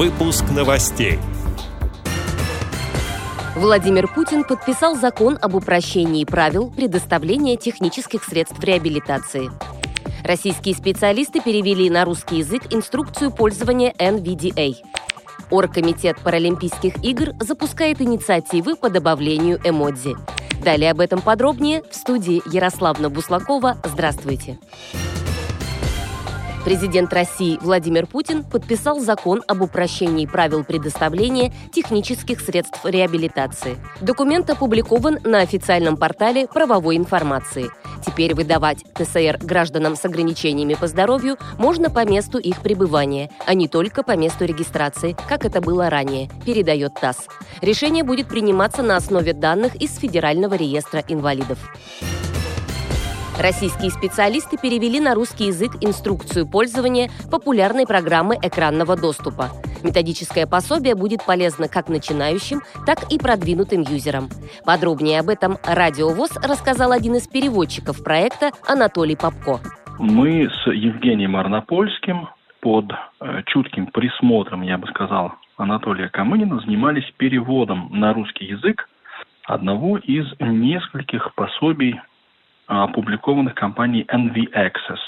Выпуск новостей. Владимир Путин подписал закон об упрощении правил предоставления технических средств реабилитации. Российские специалисты перевели на русский язык инструкцию пользования NVDA. Оргкомитет Паралимпийских игр запускает инициативы по добавлению эмодзи. Далее об этом подробнее в студии Ярославна Буслакова. Здравствуйте. Здравствуйте. Президент России Владимир Путин подписал закон об упрощении правил предоставления технических средств реабилитации. Документ опубликован на официальном портале правовой информации. Теперь выдавать ТСР гражданам с ограничениями по здоровью можно по месту их пребывания, а не только по месту регистрации, как это было ранее, передает ТАСС. Решение будет приниматься на основе данных из Федерального реестра инвалидов. Российские специалисты перевели на русский язык инструкцию пользования популярной программы экранного доступа. Методическое пособие будет полезно как начинающим, так и продвинутым юзерам. Подробнее об этом Радио ВОЗ рассказал один из переводчиков проекта Анатолий Попко. Мы с Евгением Арнопольским под э, чутким присмотром, я бы сказал, Анатолия Камынина занимались переводом на русский язык одного из нескольких пособий опубликованных компанией NV Access.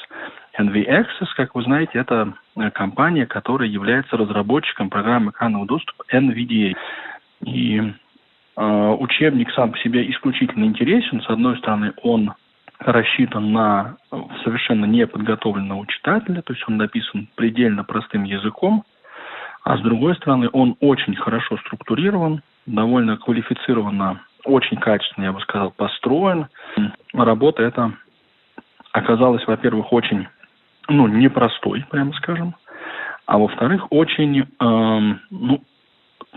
NV Access, как вы знаете, это э, компания, которая является разработчиком программы экранного доступа NVDA. И э, учебник сам по себе исключительно интересен. С одной стороны, он рассчитан на совершенно неподготовленного читателя, то есть он написан предельно простым языком, а с другой стороны, он очень хорошо структурирован, довольно квалифицированно очень качественно, я бы сказал, построен. Работа эта оказалась, во-первых, очень, ну, непростой, прямо скажем, а во-вторых, очень, э, ну,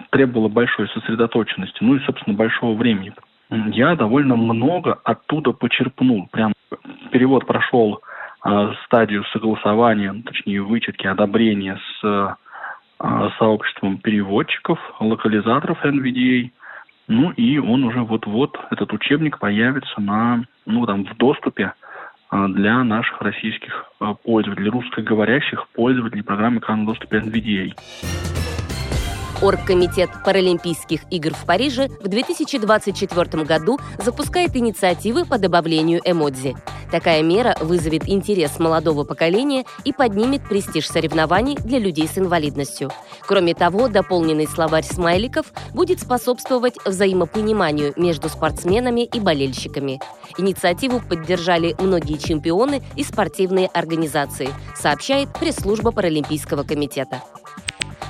требовала большой сосредоточенности, ну и, собственно, большого времени. Я довольно много оттуда почерпнул. Прям перевод прошел э, стадию согласования, точнее, вычетки, одобрения с э, сообществом переводчиков, локализаторов NVDA – ну и он уже вот-вот, этот учебник появится на, ну там, в доступе а, для наших российских а, пользователей, русскоговорящих пользователей программы экранного доступа NVDA. Оргкомитет Паралимпийских игр в Париже в 2024 году запускает инициативы по добавлению эмодзи. Такая мера вызовет интерес молодого поколения и поднимет престиж соревнований для людей с инвалидностью. Кроме того, дополненный словарь смайликов будет способствовать взаимопониманию между спортсменами и болельщиками. Инициативу поддержали многие чемпионы и спортивные организации, сообщает пресс-служба Паралимпийского комитета.